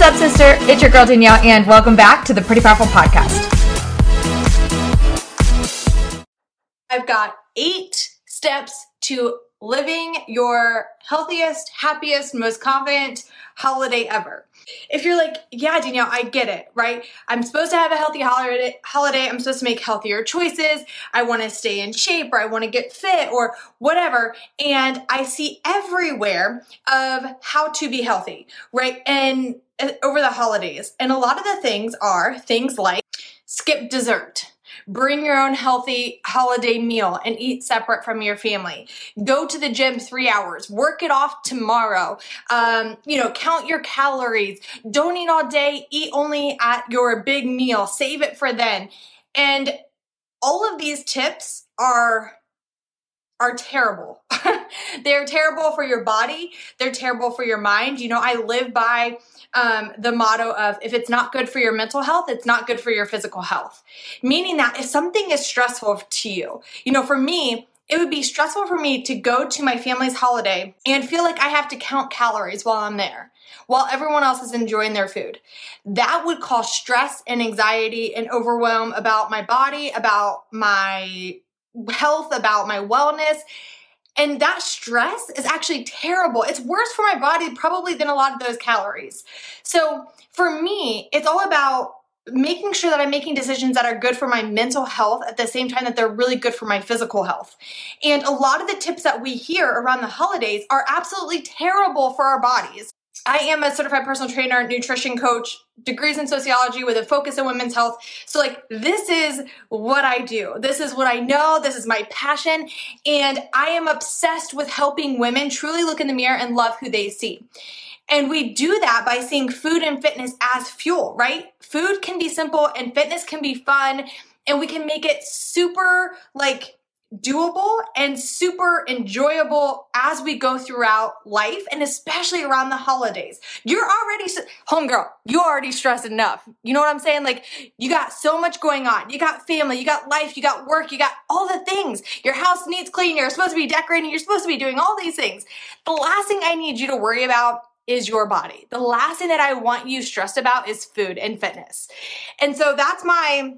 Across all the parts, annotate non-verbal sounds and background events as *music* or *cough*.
What's up, sister? It's your girl Danielle, and welcome back to the Pretty Powerful Podcast. I've got eight steps to living your healthiest, happiest, most confident holiday ever. If you're like, yeah, Danielle, I get it, right? I'm supposed to have a healthy holiday. I'm supposed to make healthier choices. I want to stay in shape or I want to get fit or whatever. And I see everywhere of how to be healthy, right? And uh, over the holidays. And a lot of the things are things like skip dessert Bring your own healthy holiday meal and eat separate from your family. Go to the gym three hours. Work it off tomorrow. Um, you know, count your calories. Don't eat all day. Eat only at your big meal. Save it for then. And all of these tips are are terrible. *laughs* They're terrible for your body. They're terrible for your mind. You know, I live by um, the motto of if it's not good for your mental health, it's not good for your physical health. Meaning that if something is stressful to you, you know, for me, it would be stressful for me to go to my family's holiday and feel like I have to count calories while I'm there, while everyone else is enjoying their food. That would cause stress and anxiety and overwhelm about my body, about my health, about my wellness. And that stress is actually terrible. It's worse for my body probably than a lot of those calories. So for me, it's all about making sure that I'm making decisions that are good for my mental health at the same time that they're really good for my physical health. And a lot of the tips that we hear around the holidays are absolutely terrible for our bodies. I am a certified personal trainer, nutrition coach, degrees in sociology with a focus on women's health. So, like, this is what I do. This is what I know. This is my passion. And I am obsessed with helping women truly look in the mirror and love who they see. And we do that by seeing food and fitness as fuel, right? Food can be simple and fitness can be fun. And we can make it super, like, doable and super enjoyable as we go throughout life and especially around the holidays. You're already homegirl, you already stressed enough. You know what I'm saying? Like you got so much going on. You got family, you got life, you got work, you got all the things. Your house needs cleaning, you're supposed to be decorating, you're supposed to be doing all these things. The last thing I need you to worry about is your body. The last thing that I want you stressed about is food and fitness. And so that's my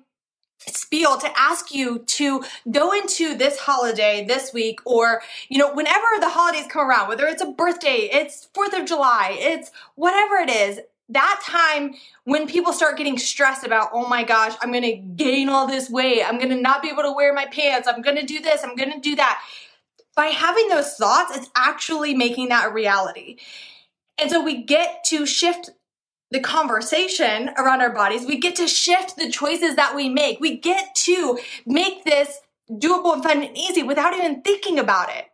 spiel to ask you to go into this holiday this week or you know whenever the holidays come around whether it's a birthday it's 4th of July it's whatever it is that time when people start getting stressed about oh my gosh I'm going to gain all this weight. I'm going to not be able to wear my pants. I'm going to do this. I'm going to do that. By having those thoughts it's actually making that a reality. And so we get to shift the conversation around our bodies. We get to shift the choices that we make. We get to make this doable and fun and easy without even thinking about it.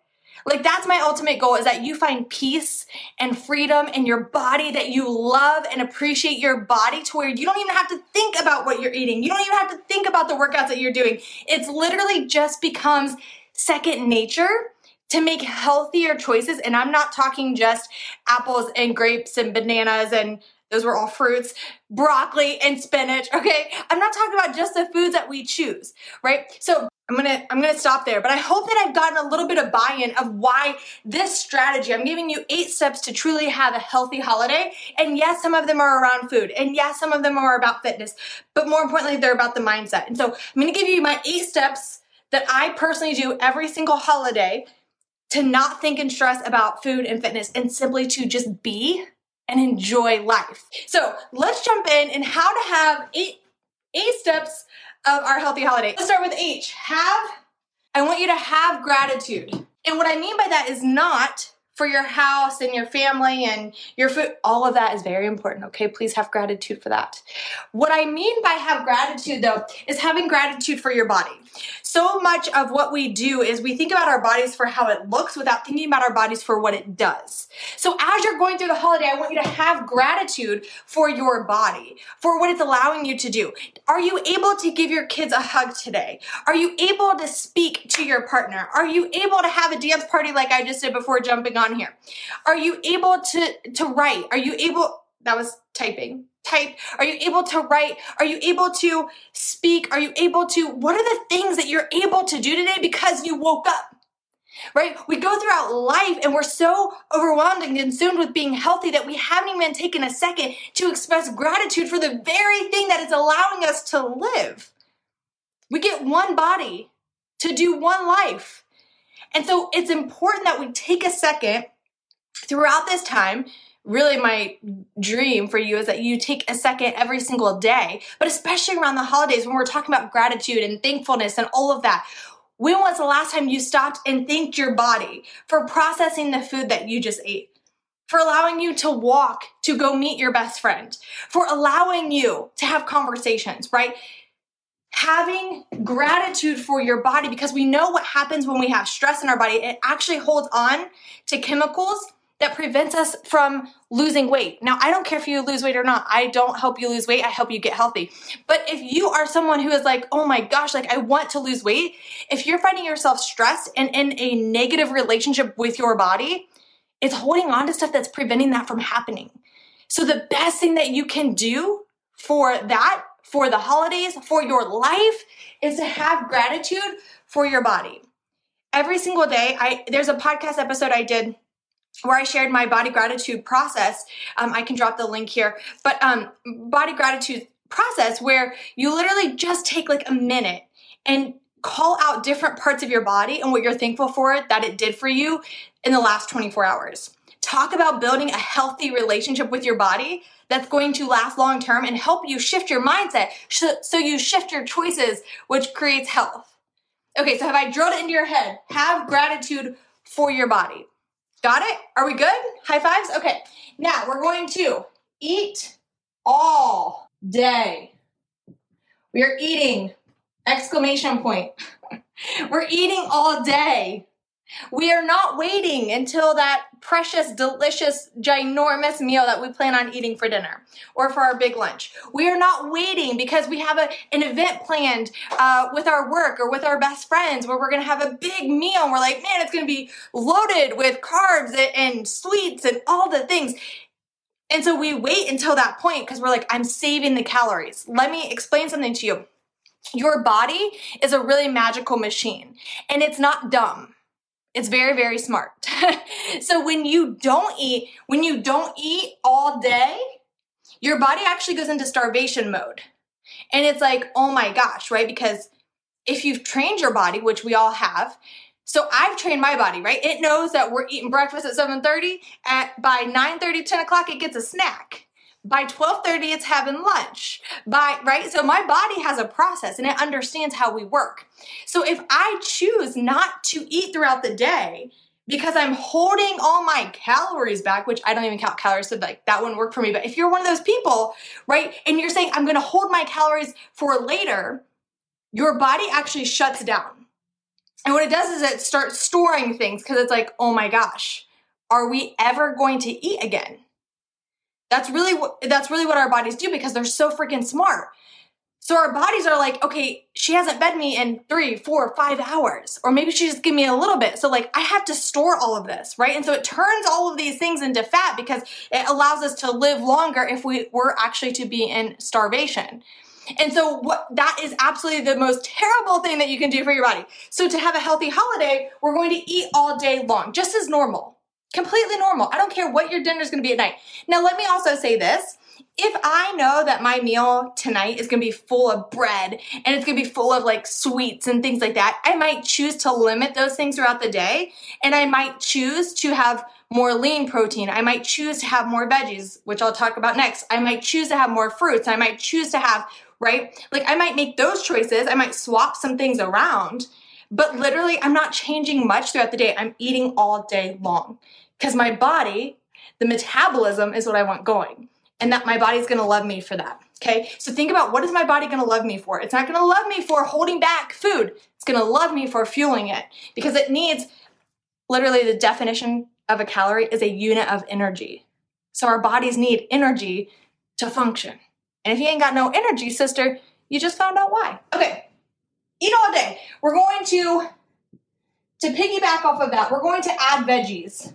Like that's my ultimate goal is that you find peace and freedom in your body, that you love and appreciate your body to where you don't even have to think about what you're eating. You don't even have to think about the workouts that you're doing. It's literally just becomes second nature to make healthier choices. And I'm not talking just apples and grapes and bananas and those were all fruits, broccoli and spinach. Okay. I'm not talking about just the foods that we choose, right? So I'm gonna I'm gonna stop there, but I hope that I've gotten a little bit of buy-in of why this strategy. I'm giving you eight steps to truly have a healthy holiday. And yes, some of them are around food, and yes, some of them are about fitness, but more importantly, they're about the mindset. And so I'm gonna give you my eight steps that I personally do every single holiday to not think and stress about food and fitness and simply to just be and enjoy life. So let's jump in and how to have eight, eight steps of our healthy holiday. Let's start with H. Have, I want you to have gratitude. And what I mean by that is not for your house and your family and your food. All of that is very important, okay? Please have gratitude for that. What I mean by have gratitude, though, is having gratitude for your body. So much of what we do is we think about our bodies for how it looks without thinking about our bodies for what it does. So as you're going through the holiday, I want you to have gratitude for your body, for what it's allowing you to do. Are you able to give your kids a hug today? Are you able to speak to your partner? Are you able to have a dance party like I just did before jumping on here? Are you able to, to write? Are you able, that was typing Are you able to write? Are you able to speak? Are you able to, what are the things that you're able to do today because you woke up? right? We go throughout life and we're so overwhelmed and consumed with being healthy that we haven't even taken a second to express gratitude for the very thing that is allowing us to live. We get one body to do one life. And so it's important that we take a second throughout this time. Really, my dream for you is that you take a second every single day, but especially around the holidays when we're talking about gratitude and thankfulness and all of that. When was the last time you stopped and thanked your body for processing the food that you just ate? For allowing you to walk to go meet your best friend, for allowing you to have conversations, right? having gratitude for your body because we know what happens when we have stress in our body. It actually holds on to chemicals that prevents us from losing weight. Now, I don't care if you lose weight or not. I don't help you lose weight. I help you get healthy. But if you are someone who is like, oh my gosh, like I want to lose weight, if you're finding yourself stressed and in a negative relationship with your body, it's holding on to stuff that's preventing that from happening. So the best thing that you can do for that for the holidays, for your life, is to have gratitude for your body. Every single day, I there's a podcast episode I did where I shared my body gratitude process. Um, I can drop the link here, but um, body gratitude process where you literally just take like a minute and call out different parts of your body and what you're thankful for it that it did for you in the last 24 hours. Talk about building a healthy relationship with your body that's going to last long term and help you shift your mindset so you shift your choices, which creates health. Okay, so have I drilled it into your head? Have gratitude for your body. Got it? Are we good? High fives? Okay, now we're going to eat all day. We are eating, exclamation point. *laughs* we're eating all day. We are not waiting until that precious, delicious, ginormous meal that we plan on eating for dinner or for our big lunch. We are not waiting because we have a, an event planned uh, with our work or with our best friends where we're going to have a big meal and we're like, man, it's going to be loaded with carbs and, and sweets and all the things. And so we wait until that point because we're like, I'm saving the calories. Let me explain something to you. Your body is a really magical machine and it's not dumb it's very, very smart. *laughs* so when you don't eat, when you don't eat all day, your body actually goes into starvation mode. And it's like, oh my gosh, right? Because if you've trained your body, which we all have, so I've trained my body, right? It knows that we're eating breakfast at 7:30. At by 9:30, 10 o'clock, it gets a snack by 12:30 it's having lunch. By right? So my body has a process and it understands how we work. So if i choose not to eat throughout the day because i'm holding all my calories back which i don't even count calories so like that wouldn't work for me. But if you're one of those people right and you're saying i'm going to hold my calories for later your body actually shuts down. And what it does is it starts storing things because it's like oh my gosh are we ever going to eat again that's really what that's really what our bodies do because they're so freaking smart. So our bodies are like, okay, she hasn't fed me in three, four, five hours, or maybe she just gave me a little bit. So like, I have to store all of this, right? And so it turns all of these things into fat because it allows us to live longer if we were actually to be in starvation. And so what that is absolutely the most terrible thing that you can do for your body. So to have a healthy holiday, we're going to eat all day long, just as normal. Completely normal. I don't care what your dinner is going to be at night. Now, let me also say this. If I know that my meal tonight is going to be full of bread and it's going to be full of like sweets and things like that, I might choose to limit those things throughout the day. And I might choose to have more lean protein. I might choose to have more veggies, which I'll talk about next. I might choose to have more fruits. I might choose to have, right? Like I might make those choices. I might swap some things around but literally, I'm not changing much throughout the day. I'm eating all day long because my body, the metabolism is what I want going. And that my body's gonna love me for that. Okay? So think about what is my body gonna love me for? It's not gonna love me for holding back food. It's gonna love me for fueling it because it needs literally the definition of a calorie is a unit of energy. So our bodies need energy to function. And if you ain't got no energy, sister, you just found out why. Okay, eat all day. We're going to, to piggyback off of that, we're going to add veggies.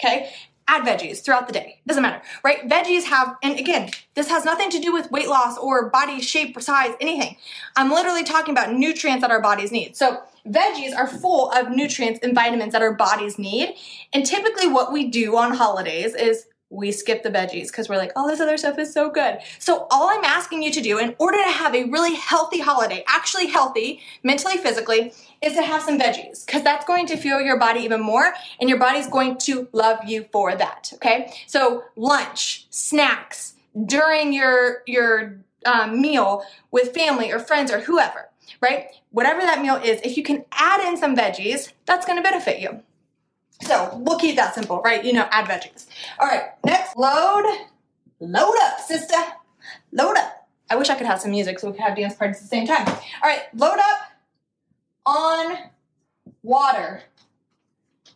Okay? Add veggies throughout the day. Doesn't matter, right? Veggies have, and again, this has nothing to do with weight loss or body shape or size, anything. I'm literally talking about nutrients that our bodies need. So veggies are full of nutrients and vitamins that our bodies need. And typically, what we do on holidays is we skip the veggies because we're like, oh, this other stuff is so good. So, all I'm asking you to do in order to have a really healthy holiday, actually healthy, mentally, physically, is to have some veggies because that's going to fuel your body even more and your body's going to love you for that. Okay. So, lunch, snacks, during your, your um, meal with family or friends or whoever, right? Whatever that meal is, if you can add in some veggies, that's going to benefit you. So we'll keep that simple, right? You know, add veggies. All right, next, load, load up, sister, load up. I wish I could have some music so we could have dance parties at the same time. All right, load up on water.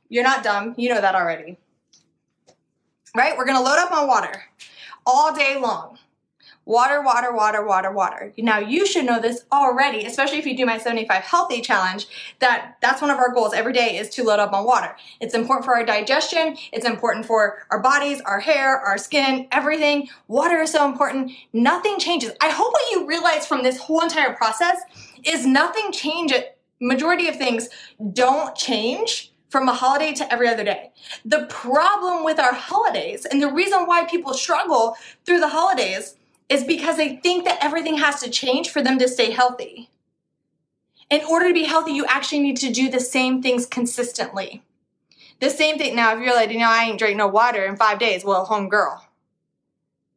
You're not dumb, you know that already. Right? We're gonna load up on water all day long. Water, water, water, water, water. Now you should know this already, especially if you do my 75 healthy challenge, that that's one of our goals every day is to load up on water. It's important for our digestion. It's important for our bodies, our hair, our skin, everything. Water is so important. Nothing changes. I hope what you realize from this whole entire process is nothing changes. Majority of things don't change from a holiday to every other day. The problem with our holidays and the reason why people struggle through the holidays is because they think that everything has to change for them to stay healthy. In order to be healthy, you actually need to do the same things consistently. The same thing. Now, if you're like, you know, I ain't drink no water in five days, well, home girl,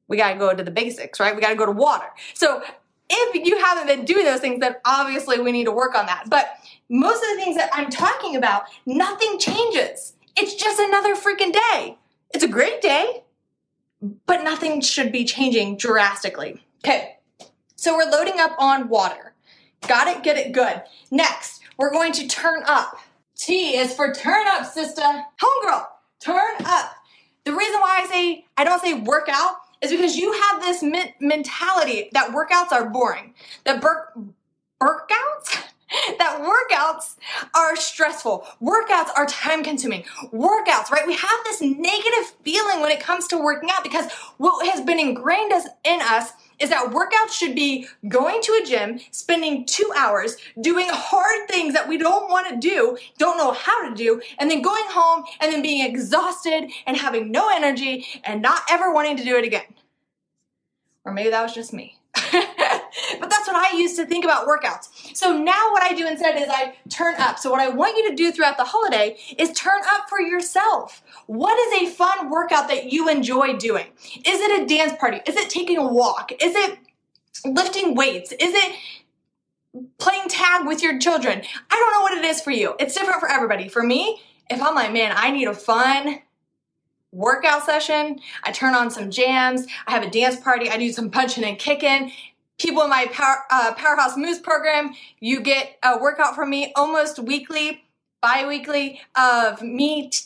we got to go to the basics, right? We got to go to water. So if you haven't been doing those things, then obviously we need to work on that. But most of the things that I'm talking about, nothing changes. It's just another freaking day. It's a great day but nothing should be changing drastically. Okay, so we're loading up on water. Got it, get it good. Next, we're going to turn up. T is for turn up, sister. Homegirl, turn up. The reason why I say, I don't say workout is because you have this mentality that workouts are boring. That bur- workouts? *laughs* that workouts are stressful. Workouts are time consuming. Workouts, right? We have this negative feeling when it comes to working out because what has been ingrained in us is that workouts should be going to a gym, spending two hours doing hard things that we don't want to do, don't know how to do, and then going home and then being exhausted and having no energy and not ever wanting to do it again. Or maybe that was just me. *laughs* what I used to think about workouts. So now what I do instead is I turn up. So what I want you to do throughout the holiday is turn up for yourself. What is a fun workout that you enjoy doing? Is it a dance party? Is it taking a walk? Is it lifting weights? Is it playing tag with your children? I don't know what it is for you. It's different for everybody. For me, if I'm like, man, I need a fun workout session. I turn on some jams. I have a dance party. I do some punching and kicking. People in my power, uh, Powerhouse Moves program, you get a workout from me almost weekly, bi-weekly of me t-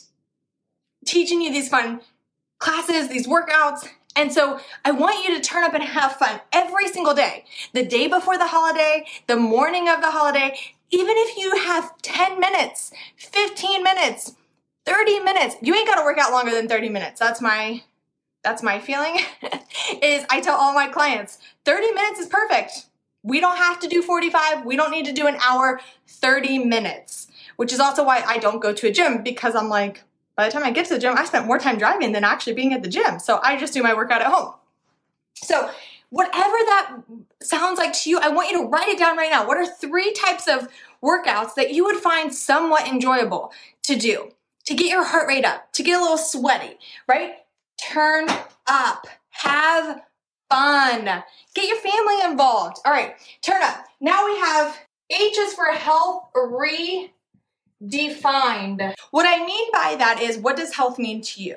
teaching you these fun classes, these workouts. And so I want you to turn up and have fun every single day. The day before the holiday, the morning of the holiday, even if you have 10 minutes, 15 minutes, 30 minutes. You ain't got to work out longer than 30 minutes. That's my that's my feeling *laughs* is I tell all my clients 30 minutes is perfect. We don't have to do 45. We don't need to do an hour, 30 minutes. Which is also why I don't go to a gym because I'm like by the time I get to the gym, I spent more time driving than actually being at the gym. So I just do my workout at home. So whatever that sounds like to you, I want you to write it down right now. What are three types of workouts that you would find somewhat enjoyable to do? to get your heart rate up, to get a little sweaty, right? Turn up, have fun, get your family involved. All right, turn up. Now we have H is for health redefined. What I mean by that is what does health mean to you?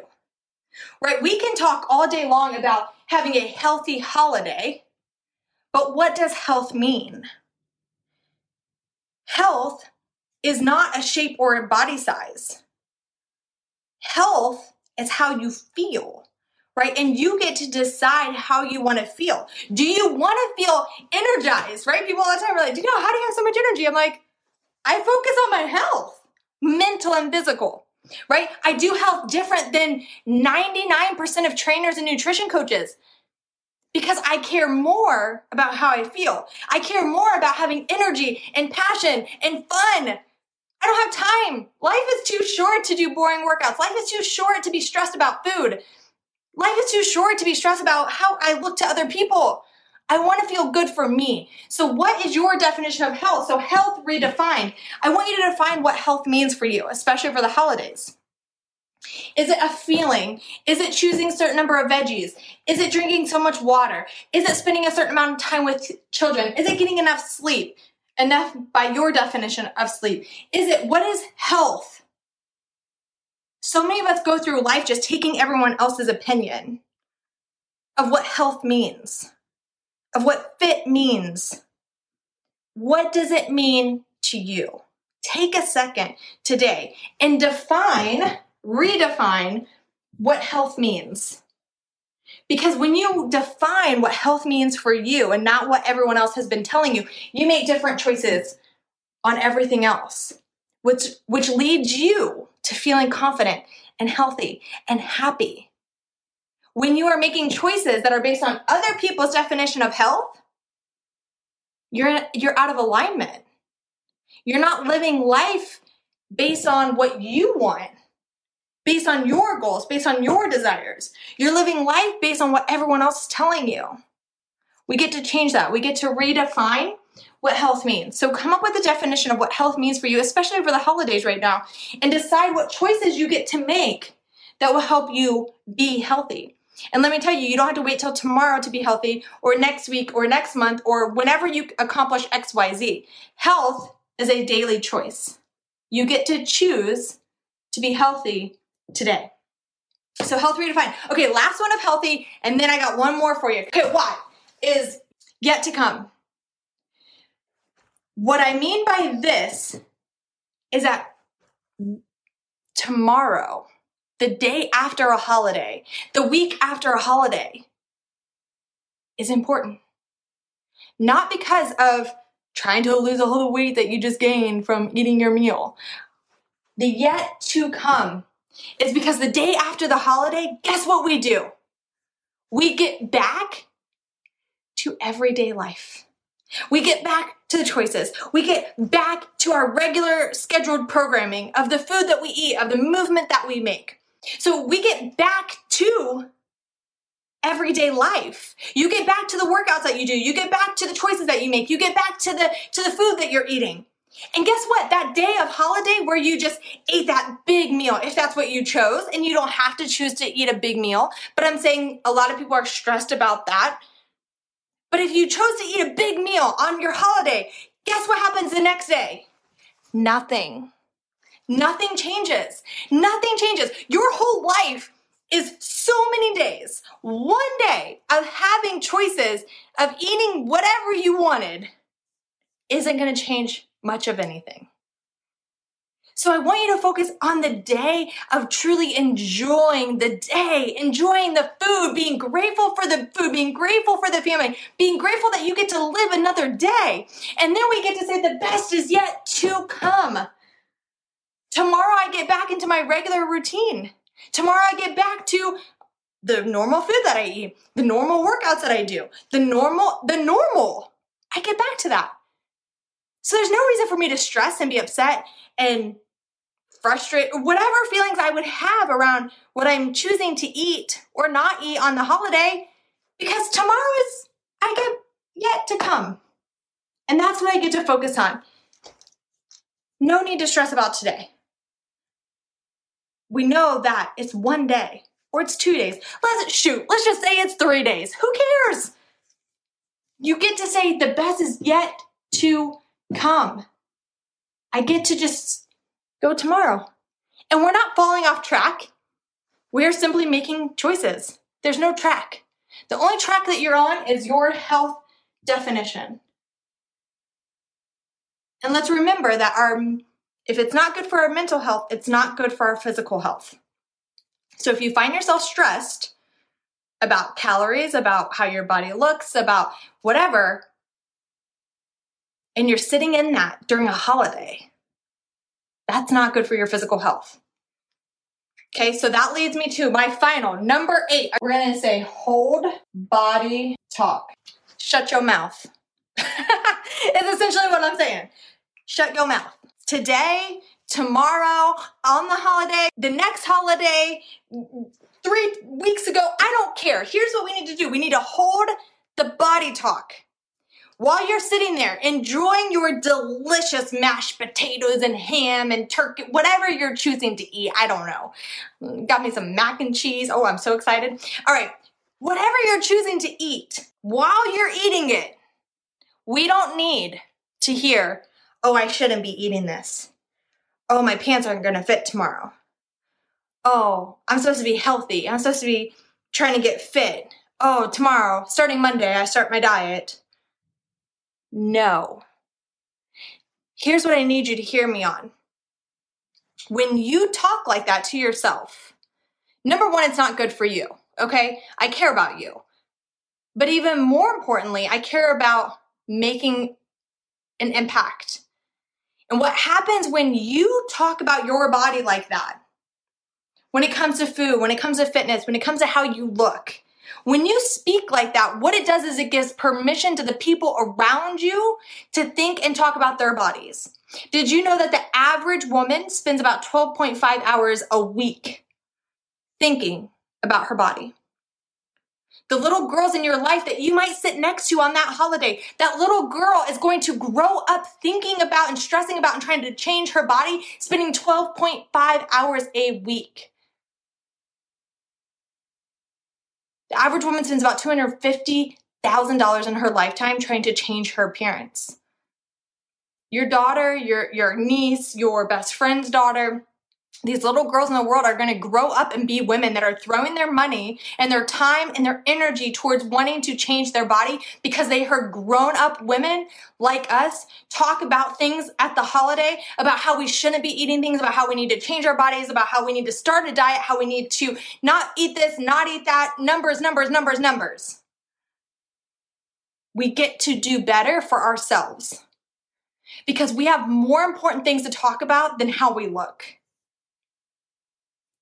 Right? We can talk all day long about having a healthy holiday, but what does health mean? Health is not a shape or a body size. Health is how you feel, right? And you get to decide how you want to feel. Do you want to feel energized, right? People all the time are like, do you know, how do you have so much energy? I'm like, I focus on my health, mental and physical, right? I do health different than 99% of trainers and nutrition coaches. because I care more about how I feel. I care more about having energy and passion and fun. I don't have time. Life is too short to do boring workouts. Life is too short to be stressed about food. Life is too short to be stressed about how I look to other people. I want to feel good for me. So, what is your definition of health? So, health redefined. I want you to define what health means for you, especially for the holidays. Is it a feeling? Is it choosing a certain number of veggies? Is it drinking so much water? Is it spending a certain amount of time with children? Is it getting enough sleep? Enough by your definition of sleep. Is it what is health? So many of us go through life just taking everyone else's opinion of what health means, of what fit means. What does it mean to you? Take a second today and define redefine what health means. Because when you define what health means for you and not what everyone else has been telling you, you make different choices on everything else, which, which leads you to feeling confident and healthy and happy. When you are making choices that are based on other people's definition of health, you're, you're out of alignment. You're not living life based on what you want based on your goals, based on your desires. You're living life based on what everyone else is telling you. We get to change that. We get to redefine what health means. So come up with a definition of what health means for you, especially for the holidays right now, and decide what choices you get to make that will help you be healthy. And let me tell you, you don't have to wait till tomorrow to be healthy or next week or next month or whenever you accomplish XYZ. Health is a daily choice. You get to choose to be healthy today. So health redefined. Okay, last one of healthy, and then I got one more for you. Okay, what is yet to come? What I mean by this is that tomorrow, the day after a holiday, the week after a holiday is important. Not because of trying to lose all the weight that you just gained from eating your meal. The yet to come is because the day after the holiday, guess what we do? We get back to everyday life. We get back to the choices. We get back to our regular scheduled programming of the food that we eat, of the movement that we make. So we get back to everyday life. You get back to the workouts that you do. You get back to the choices that you make. You get back to the to the food that you're eating. And guess what? That day of holiday where you just ate that big meal, if that's what you chose, and you don't have to choose to eat a big meal, but I'm saying a lot of people are stressed about that. But if you chose to eat a big meal on your holiday, guess what happens the next day? Nothing. Nothing changes. Nothing changes. Your whole life is so many days, one day of having choices of eating whatever you wanted isn't going to change much of anything. So I want you to focus on the day of truly enjoying the day, enjoying the food, being grateful for the food, being grateful for the family, being grateful that you get to live another day. And then we get to say the best is yet to come. Tomorrow I get back into my regular routine. Tomorrow I get back to the normal food that I eat, the normal workouts that I do, the normal, the normal. I get back to that. So there's no reason for me to stress and be upset and frustrate whatever feelings I would have around what I'm choosing to eat or not eat on the holiday because tomorrow is I get yet to come. And that's what I get to focus on. No need to stress about today. We know that it's one day or it's two days. Let's shoot, let's just say it's three days. Who cares? You get to say the best is yet to come. I get to just go tomorrow. And we're not falling off track. We're simply making choices. There's no track. The only track that you're on is your health definition. And let's remember that our if it's not good for our mental health, it's not good for our physical health. So if you find yourself stressed about calories, about how your body looks, about whatever, and you're sitting in that during a holiday, that's not good for your physical health. Okay, so that leads me to my final number eight. We're gonna say hold body talk. Shut your mouth. *laughs* it's essentially what I'm saying. Shut your mouth. Today, tomorrow, on the holiday, the next holiday, three weeks ago, I don't care. Here's what we need to do we need to hold the body talk. While you're sitting there enjoying your delicious mashed potatoes and ham and turkey, whatever you're choosing to eat, I don't know. Got me some mac and cheese. Oh, I'm so excited. All right, whatever you're choosing to eat, while you're eating it, we don't need to hear, oh, I shouldn't be eating this. Oh, my pants aren't going to fit tomorrow. Oh, I'm supposed to be healthy. I'm supposed to be trying to get fit. Oh, tomorrow, starting Monday, I start my diet. No. Here's what I need you to hear me on. When you talk like that to yourself, number one, it's not good for you, okay? I care about you. But even more importantly, I care about making an impact. And what happens when you talk about your body like that, when it comes to food, when it comes to fitness, when it comes to how you look, when you speak like that, what it does is it gives permission to the people around you to think and talk about their bodies. Did you know that the average woman spends about 12.5 hours a week thinking about her body? The little girls in your life that you might sit next to on that holiday, that little girl is going to grow up thinking about and stressing about and trying to change her body, spending 12.5 hours a week. The average woman spends about $250,000 in her lifetime trying to change her appearance. Your daughter, your, your niece, your best friend's daughter, these little girls in the world are going to grow up and be women that are throwing their money and their time and their energy towards wanting to change their body because they heard grown up women like us talk about things at the holiday about how we shouldn't be eating things, about how we need to change our bodies, about how we need to start a diet, how we need to not eat this, not eat that, numbers, numbers, numbers, numbers. We get to do better for ourselves because we have more important things to talk about than how we look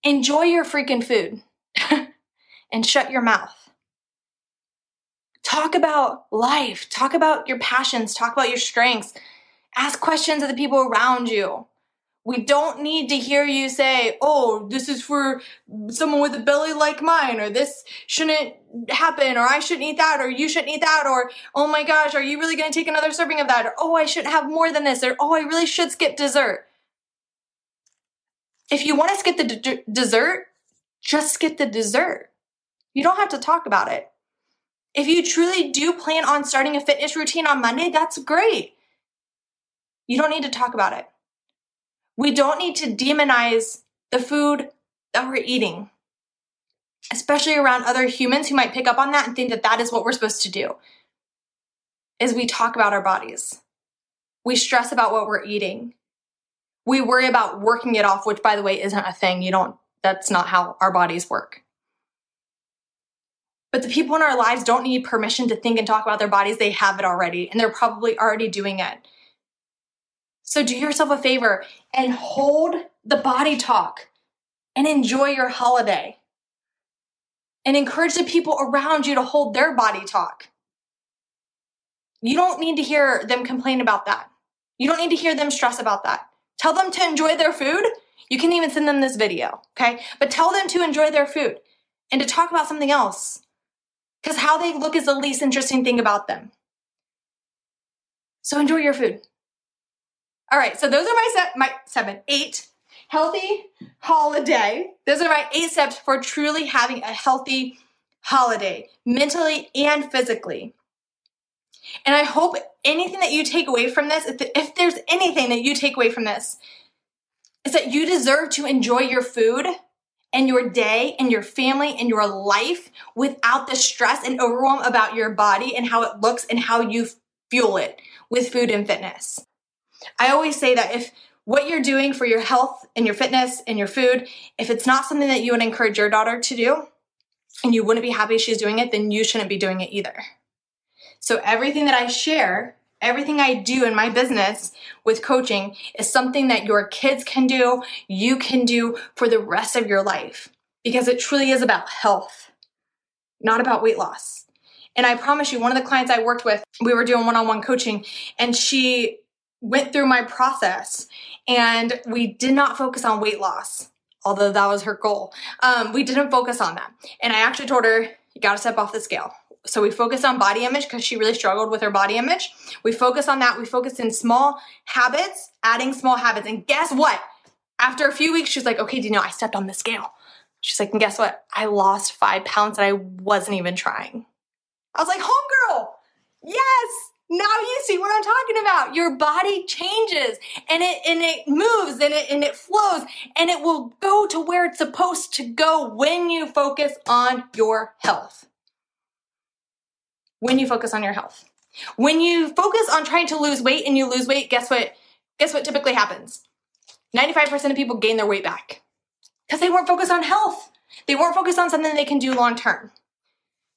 enjoy your freaking food *laughs* and shut your mouth. Talk about life, talk about your passions, talk about your strengths, ask questions of the people around you. We don't need to hear you say, oh, this is for someone with a belly like mine, or this shouldn't happen, or I shouldn't eat that, or you shouldn't eat that, or oh my gosh, are you really gonna take another serving of that, or oh, I shouldn't have more than this, or oh, I really should skip dessert. If you want to skip the d- dessert, just skip the dessert. You don't have to talk about it. If you truly do plan on starting a fitness routine on Monday, that's great. You don't need to talk about it. We don't need to demonize the food that we're eating, especially around other humans who might pick up on that and think that that is what we're supposed to do. Is we talk about our bodies. We stress about what we're eating we worry about working it off, which by the way isn't a thing. You don't, that's not how our bodies work. But the people in our lives don't need permission to think and talk about their bodies. They have it already, and they're probably already doing it. So do yourself a favor and hold the body talk and enjoy your holiday. And encourage the people around you to hold their body talk. You don't need to hear them complain about that. You don't need to hear them stress about that. Tell them to enjoy their food. You can even send them this video, okay? But tell them to enjoy their food and to talk about something else. Because how they look is the least interesting thing about them. So enjoy your food. All right, so those are my set my seven, eight healthy holiday. Those are my eight steps for truly having a healthy holiday, mentally and physically. And I hope anything that you take away from this, if, there's anything that you take away from this, is that you deserve to enjoy your food and your day and your family and your life without the stress and overwhelm about your body and how it looks and how you fuel it with food and fitness. I always say that if what you're doing for your health and your fitness and your food, if it's not something that you would encourage your daughter to do and you wouldn't be happy she's doing it, then you shouldn't be doing it either. So everything that I share, everything I do in my business with coaching is something that your kids can do, you can do for the rest of your life because it truly is about health, not about weight loss. And I promise you, one of the clients I worked with, we were doing one on one coaching, and she went through my process and we did not focus on weight loss, although that was her goal. Um, we didn't focus on that. And I actually told her, you gotta step off the scale. So we focused on body image because she really struggled with her body image. We focused on that. We focused in small habits, adding small habits. And guess what? After a few weeks, she's like, okay, Danielle, I stepped on the scale. She's like, and guess what? I lost five pounds and I wasn't even trying. I was like, homegirl, yes, now you see what I'm talking about. Your body changes and it and it moves and it and it flows and it will go to where it's supposed to go when you focus on your health. When you focus on your health. When you focus on trying to lose weight and you lose weight, guess what? Guess what typically happens? 95% of people gain their weight back because they weren't focused on health. They weren't focused on something they can do long term.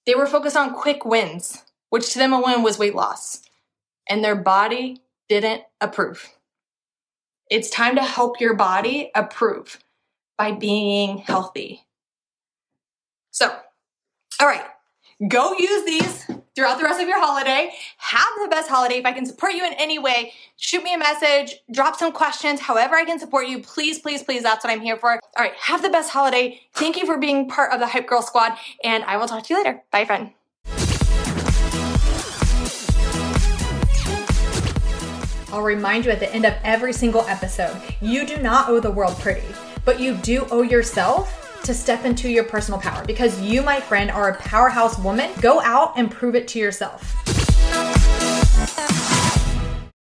They were focused on quick wins, which to them a win was weight loss and their body didn't approve. It's time to help your body approve by being healthy. So, all right, go use these throughout the rest of your holiday. Have the best holiday. If I can support you in any way, shoot me a message, drop some questions, however I can support you. Please, please, please, that's what I'm here for. All right, have the best holiday. Thank you for being part of the Hype Girl Squad, and I will talk to you later. Bye, friend. I'll remind you at the end of every single episode you do not owe the world pretty, but you do owe yourself to step into your personal power because you, my friend, are a powerhouse woman. Go out and prove it to yourself.